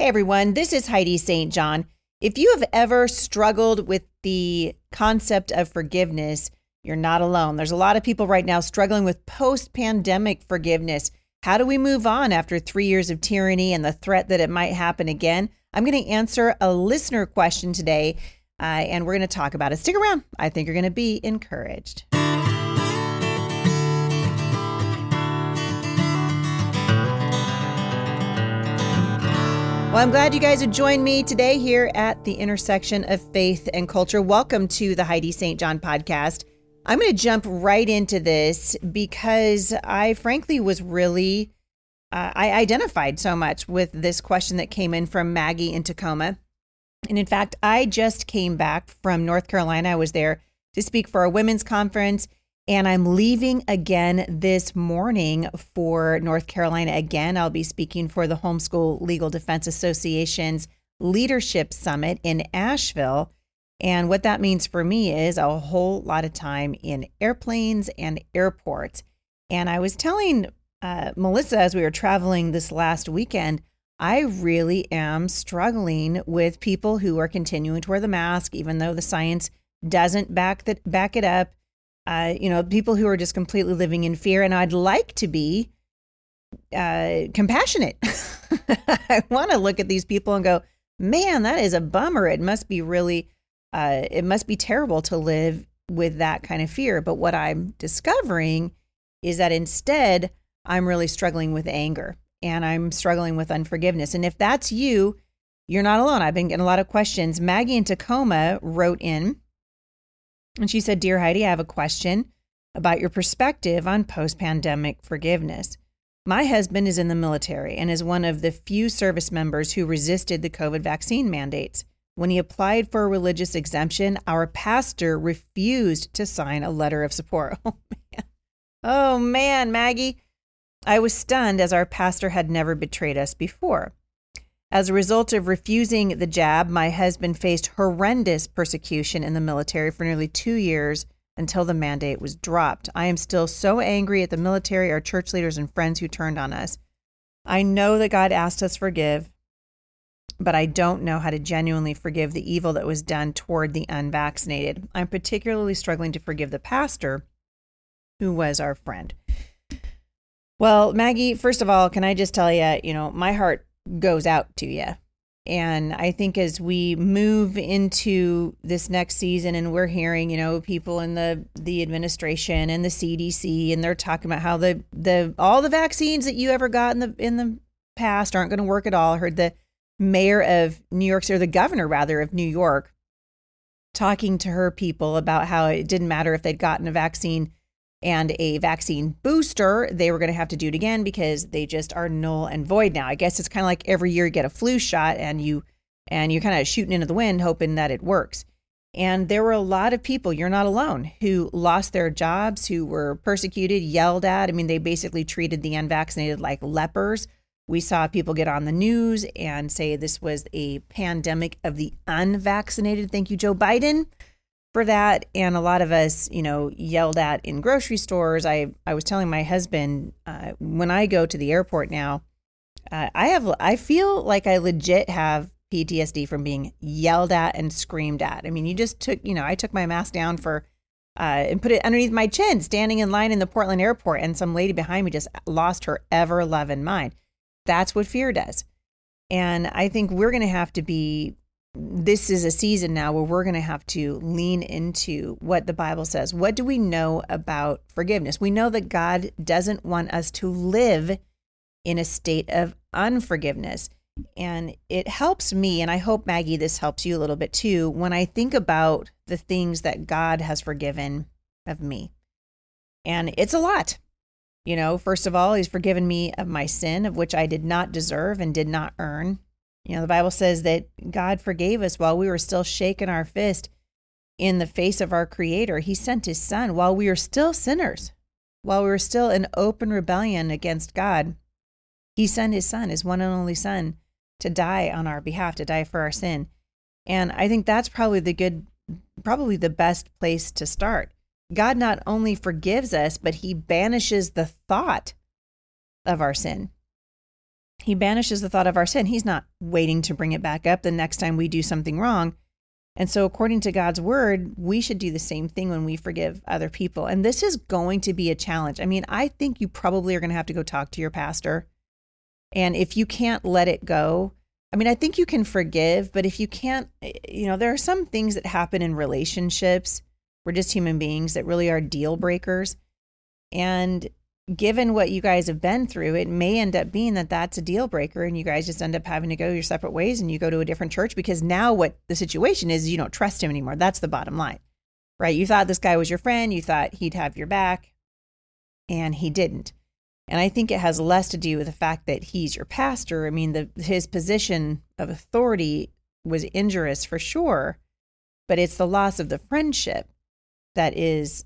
Hey everyone, this is Heidi St. John. If you have ever struggled with the concept of forgiveness, you're not alone. There's a lot of people right now struggling with post pandemic forgiveness. How do we move on after three years of tyranny and the threat that it might happen again? I'm going to answer a listener question today, uh, and we're going to talk about it. Stick around. I think you're going to be encouraged. Well, I'm glad you guys have joined me today here at the intersection of faith and culture. Welcome to the Heidi St. John podcast. I'm going to jump right into this because I frankly was really, uh, I identified so much with this question that came in from Maggie in Tacoma. And in fact, I just came back from North Carolina. I was there to speak for a women's conference and I'm leaving again this morning for North Carolina again. I'll be speaking for the Homeschool Legal Defense Association's Leadership Summit in Asheville. And what that means for me is a whole lot of time in airplanes and airports. And I was telling uh, Melissa as we were traveling this last weekend, I really am struggling with people who are continuing to wear the mask, even though the science doesn't back that back it up uh, you know, people who are just completely living in fear. And I'd like to be uh, compassionate. I want to look at these people and go, man, that is a bummer. It must be really, uh, it must be terrible to live with that kind of fear. But what I'm discovering is that instead, I'm really struggling with anger and I'm struggling with unforgiveness. And if that's you, you're not alone. I've been getting a lot of questions. Maggie in Tacoma wrote in and she said, Dear Heidi, I have a question about your perspective on post pandemic forgiveness. My husband is in the military and is one of the few service members who resisted the COVID vaccine mandates. When he applied for a religious exemption, our pastor refused to sign a letter of support. Oh, man. Oh, man, Maggie. I was stunned as our pastor had never betrayed us before. As a result of refusing the jab, my husband faced horrendous persecution in the military for nearly two years until the mandate was dropped. I am still so angry at the military, our church leaders, and friends who turned on us. I know that God asked us forgive, but I don't know how to genuinely forgive the evil that was done toward the unvaccinated. I'm particularly struggling to forgive the pastor who was our friend. Well, Maggie, first of all, can I just tell you, you know, my heart goes out to you. And I think as we move into this next season and we're hearing, you know, people in the the administration and the CDC and they're talking about how the the all the vaccines that you ever got in the in the past aren't going to work at all. I heard the mayor of New York or the governor rather of New York talking to her people about how it didn't matter if they'd gotten a vaccine and a vaccine booster, they were going to have to do it again because they just are null and void now. I guess it's kind of like every year you get a flu shot and you and you're kind of shooting into the wind hoping that it works. And there were a lot of people, you're not alone, who lost their jobs, who were persecuted, yelled at. I mean, they basically treated the unvaccinated like lepers. We saw people get on the news and say this was a pandemic of the unvaccinated. Thank you, Joe Biden for that. And a lot of us, you know, yelled at in grocery stores. I, I was telling my husband uh, when I go to the airport now, uh, I have, I feel like I legit have PTSD from being yelled at and screamed at. I mean, you just took, you know, I took my mask down for, uh, and put it underneath my chin, standing in line in the Portland airport, and some lady behind me just lost her ever loving mind. That's what fear does. And I think we're going to have to be this is a season now where we're going to have to lean into what the Bible says. What do we know about forgiveness? We know that God doesn't want us to live in a state of unforgiveness. And it helps me, and I hope, Maggie, this helps you a little bit too, when I think about the things that God has forgiven of me. And it's a lot. You know, first of all, He's forgiven me of my sin, of which I did not deserve and did not earn. You know, the Bible says that God forgave us while we were still shaking our fist in the face of our Creator. He sent His Son while we were still sinners, while we were still in open rebellion against God. He sent His Son, His one and only Son, to die on our behalf, to die for our sin. And I think that's probably the good, probably the best place to start. God not only forgives us, but He banishes the thought of our sin. He banishes the thought of our sin. He's not waiting to bring it back up the next time we do something wrong. And so, according to God's word, we should do the same thing when we forgive other people. And this is going to be a challenge. I mean, I think you probably are going to have to go talk to your pastor. And if you can't let it go, I mean, I think you can forgive, but if you can't, eh, you know, there are some things that happen in relationships. We're just human beings that really are deal breakers. And given what you guys have been through, it may end up being that that's a deal breaker and you guys just end up having to go your separate ways and you go to a different church because now what the situation is, you don't trust him anymore. That's the bottom line, right? You thought this guy was your friend, you thought he'd have your back, and he didn't. And I think it has less to do with the fact that he's your pastor. I mean, the, his position of authority was injurious for sure, but it's the loss of the friendship that is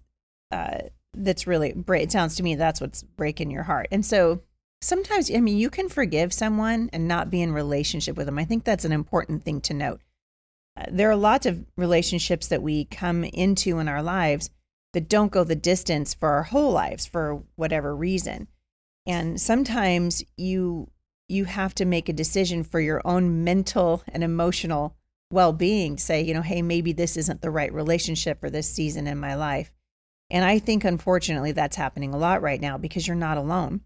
uh, that's really it sounds to me that's what's breaking your heart. And so sometimes i mean you can forgive someone and not be in relationship with them. I think that's an important thing to note. Uh, there are lots of relationships that we come into in our lives that don't go the distance for our whole lives for whatever reason. And sometimes you you have to make a decision for your own mental and emotional well-being. Say you know hey maybe this isn't the right relationship for this season in my life and I think, unfortunately, that's happening a lot right now because you're not alone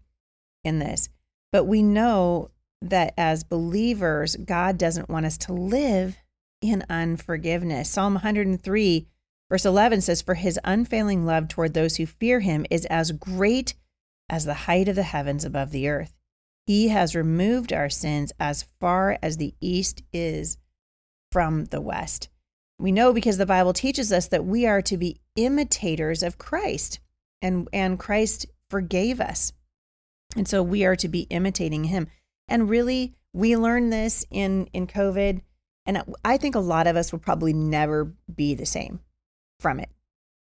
in this. But we know that as believers, God doesn't want us to live in unforgiveness. Psalm 103, verse 11 says, For his unfailing love toward those who fear him is as great as the height of the heavens above the earth. He has removed our sins as far as the east is from the west. We know because the Bible teaches us that we are to be imitators of Christ and and Christ forgave us. And so we are to be imitating him. And really we learned this in in COVID and I think a lot of us will probably never be the same from it.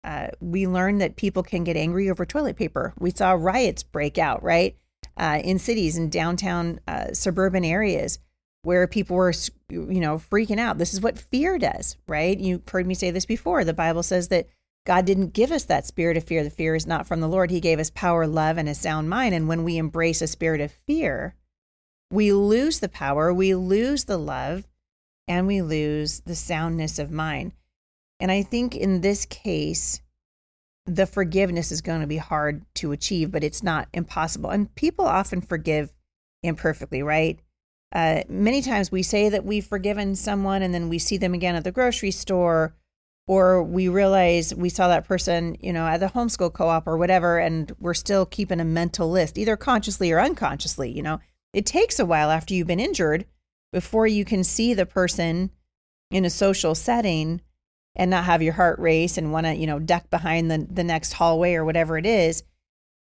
Uh, we learned that people can get angry over toilet paper. We saw riots break out, right? Uh, in cities and downtown uh, suburban areas where people were, you know, freaking out. This is what fear does, right? You've heard me say this before. The Bible says that God didn't give us that spirit of fear. The fear is not from the Lord. He gave us power, love, and a sound mind. And when we embrace a spirit of fear, we lose the power, we lose the love, and we lose the soundness of mind. And I think in this case, the forgiveness is going to be hard to achieve, but it's not impossible. And people often forgive imperfectly, right? Uh, many times we say that we've forgiven someone and then we see them again at the grocery store or we realize we saw that person, you know, at the homeschool co-op or whatever and we're still keeping a mental list either consciously or unconsciously, you know. It takes a while after you've been injured before you can see the person in a social setting and not have your heart race and want to, you know, duck behind the the next hallway or whatever it is.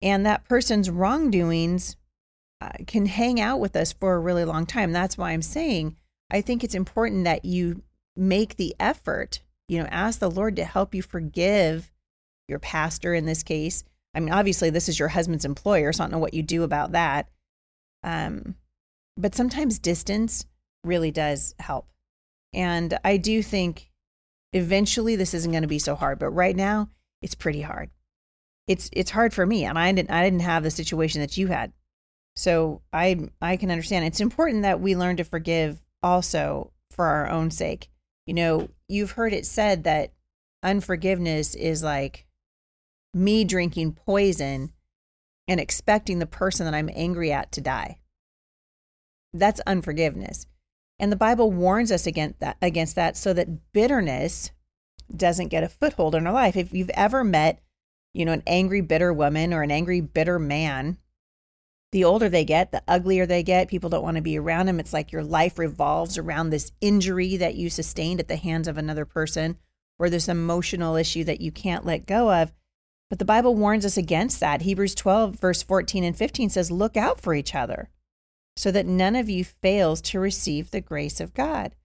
And that person's wrongdoings uh, can hang out with us for a really long time. That's why I'm saying I think it's important that you make the effort, you know, ask the Lord to help you forgive your pastor in this case. I mean, obviously, this is your husband's employer, so I don't know what you do about that. Um, but sometimes distance really does help. And I do think eventually this isn't going to be so hard, but right now it's pretty hard. It's it's hard for me, and I didn't I didn't have the situation that you had. So I I can understand. It's important that we learn to forgive also for our own sake. You know, you've heard it said that unforgiveness is like me drinking poison and expecting the person that I'm angry at to die. That's unforgiveness. And the Bible warns us against that against that so that bitterness doesn't get a foothold in our life. If you've ever met, you know, an angry bitter woman or an angry bitter man, the older they get, the uglier they get. People don't want to be around them. It's like your life revolves around this injury that you sustained at the hands of another person or this emotional issue that you can't let go of. But the Bible warns us against that. Hebrews 12, verse 14 and 15 says, Look out for each other so that none of you fails to receive the grace of God.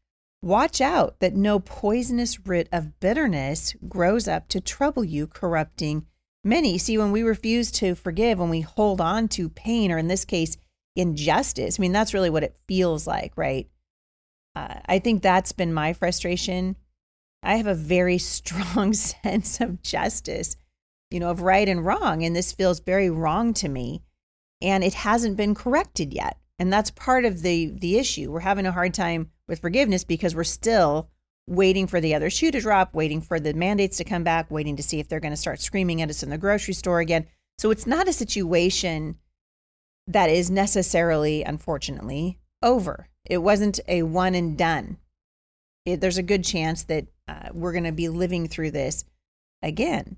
Watch out that no poisonous root of bitterness grows up to trouble you, corrupting many. See, when we refuse to forgive, when we hold on to pain, or in this case, injustice, I mean, that's really what it feels like, right? Uh, I think that's been my frustration. I have a very strong sense of justice, you know, of right and wrong. And this feels very wrong to me. And it hasn't been corrected yet, And that's part of the the issue. We're having a hard time with forgiveness because we're still waiting for the other shoe to drop, waiting for the mandates to come back, waiting to see if they're going to start screaming at us in the grocery store again. So it's not a situation that is necessarily, unfortunately, over. It wasn't a one and done. It, there's a good chance that uh, we're going to be living through this again.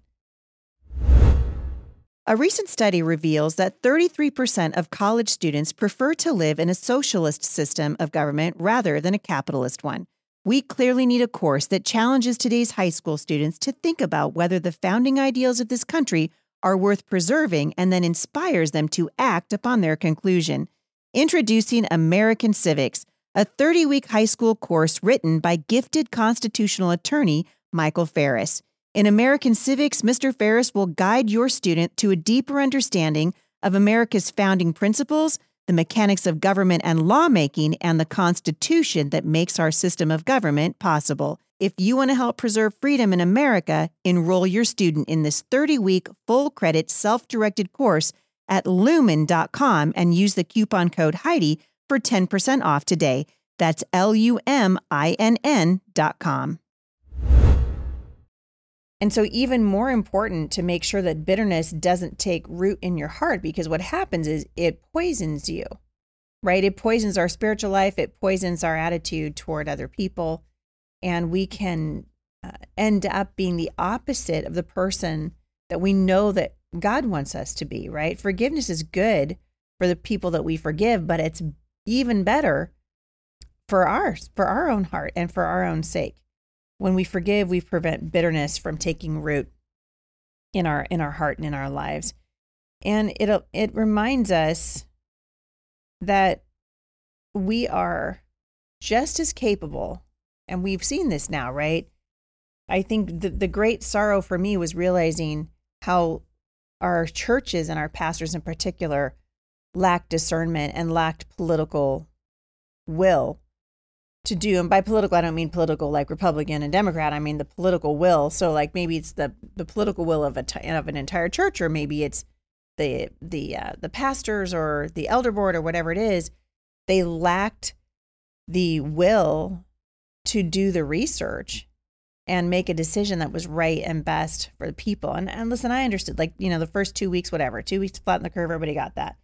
A recent study reveals that 33% of college students prefer to live in a socialist system of government rather than a capitalist one. We clearly need a course that challenges today's high school students to think about whether the founding ideals of this country are worth preserving and then inspires them to act upon their conclusion. Introducing American Civics, a 30 week high school course written by gifted constitutional attorney Michael Farris. In American Civics, Mr. Farris will guide your student to a deeper understanding of America's founding principles, the mechanics of government and lawmaking, and the Constitution that makes our system of government possible. If you want to help preserve freedom in America, enroll your student in this 30 week full credit self directed course at lumen.com and use the coupon code Heidi for 10% off today. That's L U M I N N.com. And so, even more important to make sure that bitterness doesn't take root in your heart, because what happens is it poisons you, right? It poisons our spiritual life, it poisons our attitude toward other people. And we can uh, end up being the opposite of the person that we know that God wants us to be, right? Forgiveness is good for the people that we forgive, but it's even better for ours, for our own heart and for our own sake. When we forgive, we prevent bitterness from taking root in our in our heart and in our lives. And it it reminds us that we are just as capable and we've seen this now, right? I think the, the great sorrow for me was realizing how our churches and our pastors in particular lacked discernment and lacked political will to do and by political i don't mean political like republican and democrat i mean the political will. So like maybe it's the the political will of a of an entire church or maybe it's the the uh, the pastors or the elder board or whatever it is they lacked the will to do the research and make a decision that was right and best for the people. And and listen i understood like you know the first two weeks whatever two weeks flatten the curve everybody got that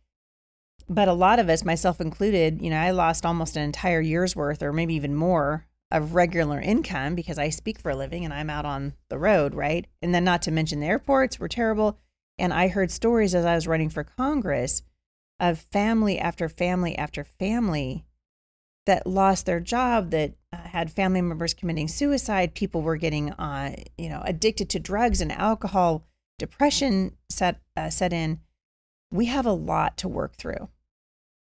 but a lot of us, myself included, you know, I lost almost an entire year's worth or maybe even more of regular income because I speak for a living and I'm out on the road, right? And then not to mention the airports were terrible. And I heard stories as I was running for Congress of family after family after family that lost their job, that uh, had family members committing suicide. People were getting, uh, you know, addicted to drugs and alcohol. Depression set uh, set in. We have a lot to work through.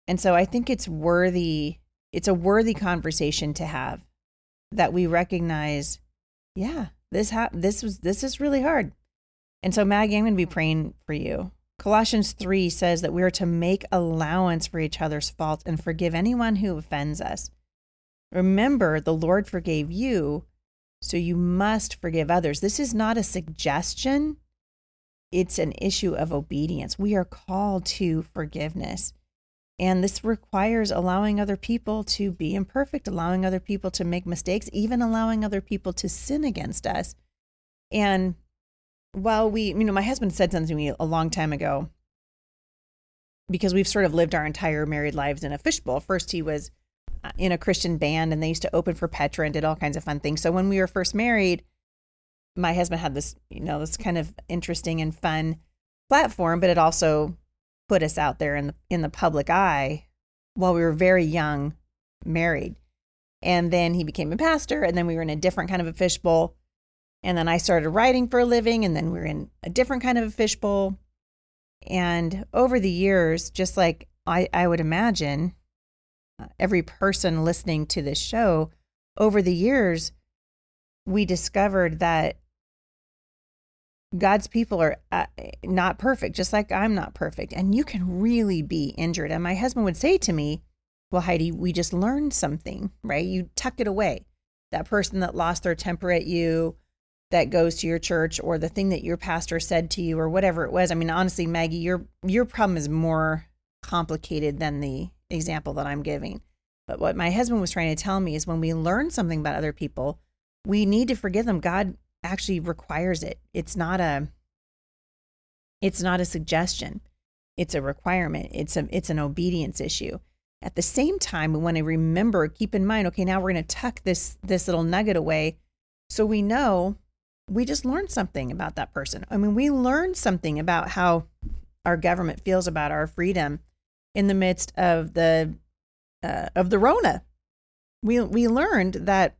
And so I think it's worthy, it's a worthy conversation to have that we recognize, yeah, this ha- this was this is really hard. And so Maggie, I'm going to be praying for you. Colossians 3 says that we are to make allowance for each other's faults and forgive anyone who offends us. Remember, the Lord forgave you, so you must forgive others. This is not a suggestion, it's an issue of obedience. We are called to forgiveness. And this requires allowing other people to be imperfect, allowing other people to make mistakes, even allowing other people to sin against us. And while we, you know, my husband said something to me a long time ago because we've sort of lived our entire married lives in a fishbowl. First, he was uh, in a Christian band and they used to open for Petra and did all kinds of fun things. So when we were first married, my husband had this, you know, this kind of interesting and fun platform, but it also put us out there in the in the public eye while we were very young, married. And then he became a pastor, and then we were in a different kind of a fishbowl. And then I started writing for a living, and then we are in a different kind of a fishbowl. And over the years, just like I, I would imagine, uh, every person listening to this show, over the years, we discovered that God's people are uh, not perfect, just like I'm not perfect. And you can really be injured. And my husband would say to me, Well, Heidi, we just learned something, right? You tuck it away. That person that lost their temper at you, that goes to your church, or the thing that your pastor said to you, or whatever it was. I mean, honestly, Maggie, your your problem is more complicated than the example that I'm giving. But what my husband was trying to tell me is when we learn something about other people, we need to forgive them. God actually requires it. It's not a it's not a suggestion. It's a requirement. It's a it's an obedience issue. At the same time, we want to remember, keep in mind, okay, now we're going to tuck this this little nugget away so we know we just learned something about that person. I mean, we learned something about how our government feels about our freedom in the midst of the uh, of the Rona. We we learned that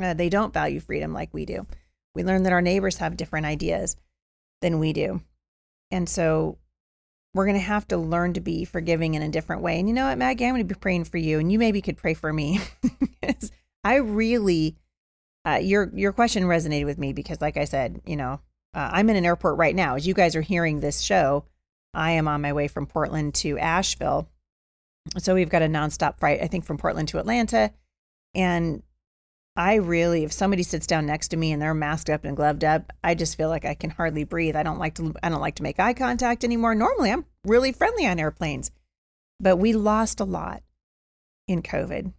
uh, they don't value freedom like we do. We learned that our neighbors have different ideas than we do, and so we're going to have to learn to be forgiving in a different way. And you know what, Maggie, I'm going to be praying for you, and you maybe could pray for me. I really, uh, your your question resonated with me because, like I said, you know, uh, I'm in an airport right now. As you guys are hearing this show, I am on my way from Portland to Asheville. So we've got a nonstop flight, I think, from Portland to Atlanta. And I really, if somebody sits down next to me and they're masked up and gloved up, I just feel like I can hardly breathe. I don't like to, I don't like to make eye contact anymore. Normally, I'm really friendly on airplanes, but we lost a lot in COVID.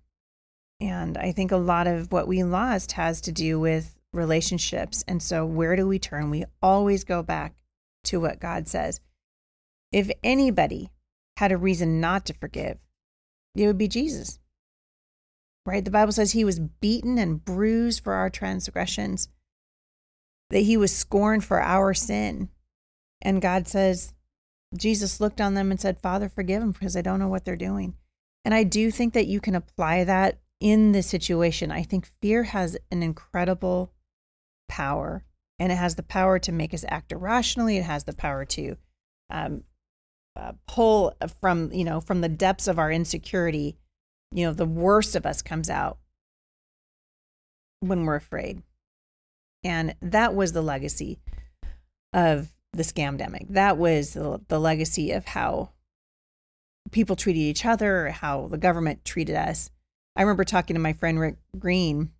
And I think a lot of what we lost has to do with relationships. And so, where do we turn? We always go back to what God says. If anybody had a reason not to forgive, it would be Jesus. Right? The Bible says he was beaten and bruised for our transgressions, that he was scorned for our sin. And God says, Jesus looked on them and said, Father, forgive them because I don't know what they're doing. And I do think that you can apply that in this situation. I think fear has an incredible power and it has the power to make us act irrationally. It has the power to um, uh, pull from you know from the depths of our insecurity you know the worst of us comes out when we're afraid and that was the legacy of the scamdemic that was the, the legacy of how people treated each other how the government treated us i remember talking to my friend rick green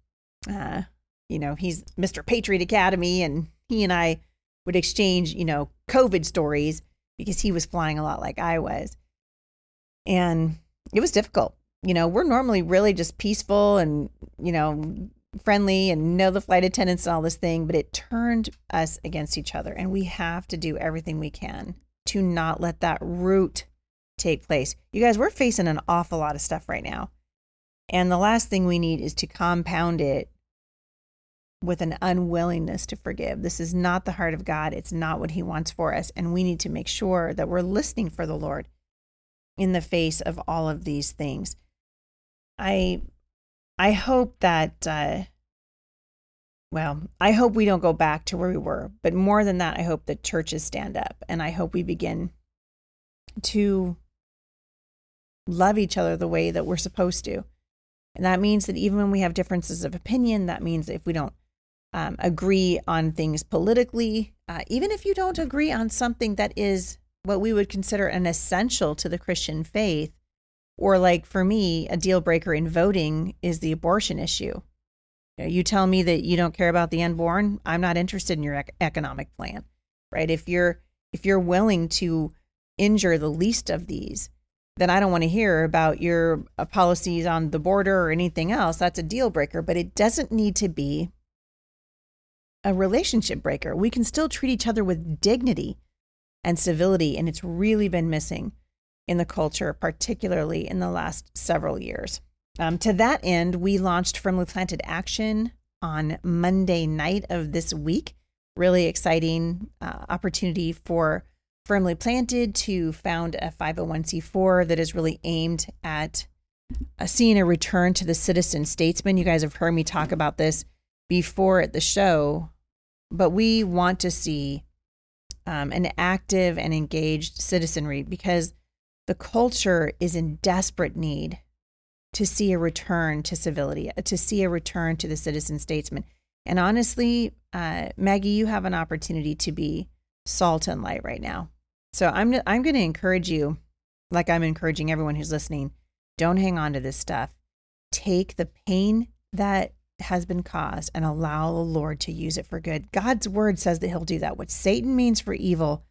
uh, you know he's mr patriot academy and he and i would exchange you know covid stories because he was flying a lot like I was. And it was difficult. You know, we're normally really just peaceful and, you know, friendly and know the flight attendants and all this thing, but it turned us against each other. And we have to do everything we can to not let that root take place. You guys, we're facing an awful lot of stuff right now. And the last thing we need is to compound it with an unwillingness to forgive. This is not the heart of God. It's not what He wants for us. And we need to make sure that we're listening for the Lord in the face of all of these things. I I hope that uh, well, I hope we don't go back to where we were, but more than that, I hope that churches stand up and I hope we begin to love each other the way that we're supposed to. And that means that even when we have differences of opinion, that means if we don't um, agree on things politically, uh, even if you don't agree on something that is what we would consider an essential to the Christian faith, or like for me, a deal breaker in voting is the abortion issue. You, know, you tell me that you don't care about the unborn, I'm not interested in your ec- economic plan, right? If you're if you're willing to injure the least of these, then I don't want to hear about your uh, policies on the border or anything else. That's a deal breaker, but it doesn't need to be a relationship breaker. We can still treat each other with dignity and civility, and it's really been missing in the culture, particularly in the last several years. Um, to that end, we launched Firmly Planted Action on Monday night of this week. Really exciting uh, opportunity for Firmly Planted to found a 501c4 that is really aimed at uh, seeing a return to the citizen statesman. You guys have heard me talk about this before at the show, but we want to see um, an active and engaged citizenry because the culture is in desperate need to see a return to civility, to see a return to the citizen statesman. And honestly, uh, Maggie, you have an opportunity to be salt and light right now. So I'm I'm going to encourage you, like I'm encouraging everyone who's listening, don't hang on to this stuff. Take the pain that has been caused and allow the Lord to use it for good. God's word says that he'll do that. What Satan means for evil,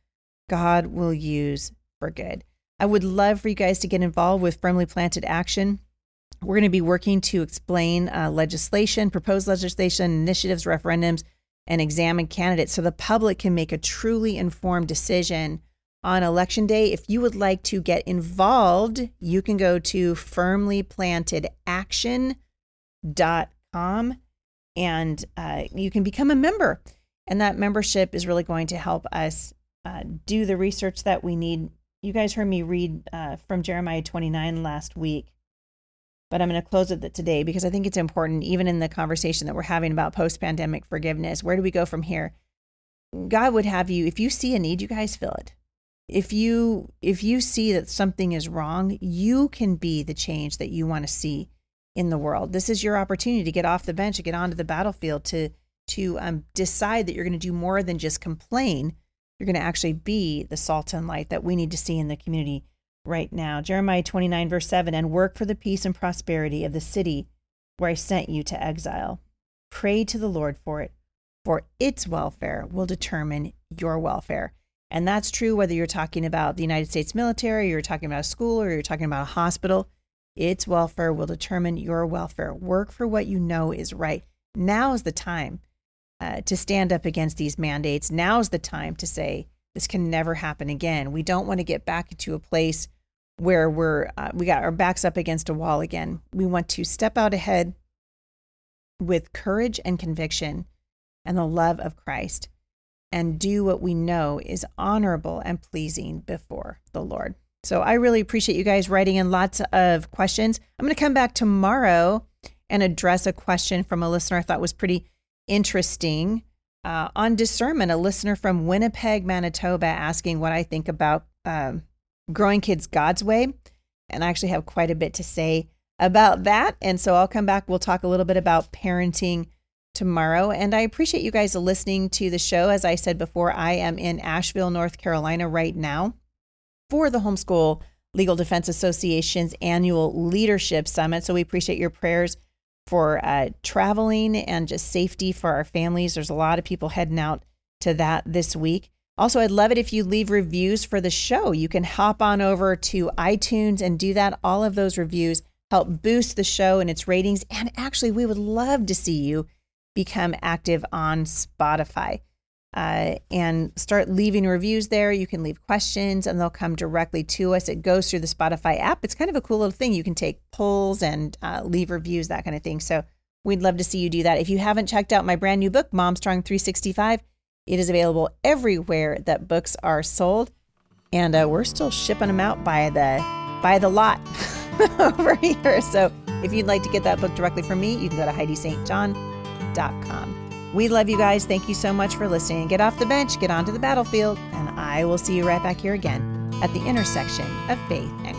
God will use for good. I would love for you guys to get involved with Firmly Planted Action. We're going to be working to explain uh, legislation, proposed legislation, initiatives, referendums, and examine candidates so the public can make a truly informed decision on election day. If you would like to get involved, you can go to firmlyplantedaction.com and uh, you can become a member. And that membership is really going to help us uh, do the research that we need. You guys heard me read uh, from Jeremiah 29 last week, but I'm going to close with it today because I think it's important, even in the conversation that we're having about post pandemic forgiveness. Where do we go from here? God would have you, if you see a need, you guys fill it if you if you see that something is wrong you can be the change that you want to see in the world this is your opportunity to get off the bench to get onto the battlefield to to um, decide that you're going to do more than just complain you're going to actually be the salt and light that we need to see in the community right now jeremiah 29 verse 7 and work for the peace and prosperity of the city where i sent you to exile pray to the lord for it for its welfare will determine your welfare and that's true whether you're talking about the United States military, you're talking about a school, or you're talking about a hospital. Its welfare will determine your welfare. Work for what you know is right. Now is the time uh, to stand up against these mandates. Now is the time to say this can never happen again. We don't want to get back into a place where we're uh, we got our backs up against a wall again. We want to step out ahead with courage and conviction and the love of Christ and do what we know is honorable and pleasing before the Lord. So I really appreciate you guys writing in lots of questions. I'm going to come back tomorrow and address a question from a listener I thought was pretty interesting uh, on discernment. A listener from Winnipeg, Manitoba, asking what I think about um, growing kids God's way. And I actually have quite a bit to say about that. And so I'll come back. We'll talk a little bit about parenting tomorrow. And I appreciate you guys listening to the show. As I said before, I am in Asheville, North Carolina right now for the Homeschool Legal Defense Association's annual leadership summit. So we appreciate your prayers for uh, traveling and just safety for our families. There's a lot of people heading out to that this week. Also, I'd love it if you leave reviews for the show. You can hop on over to iTunes and do that. All of those reviews help boost the show and its ratings. And actually, we would love to see you become active on Spotify. Uh, and start leaving reviews there. You can leave questions and they'll come directly to us. It goes through the Spotify app. It's kind of a cool little thing. You can take polls and uh, leave reviews, that kind of thing. So we'd love to see you do that. If you haven't checked out my brand new book, Mom Strong 365, it is available everywhere that books are sold. And uh, we're still shipping them out by the by the lot over here. So if you'd like to get that book directly from me, you can go to Heidi St. We love you guys. Thank you so much for listening. Get off the bench, get onto the battlefield, and I will see you right back here again at the intersection of faith and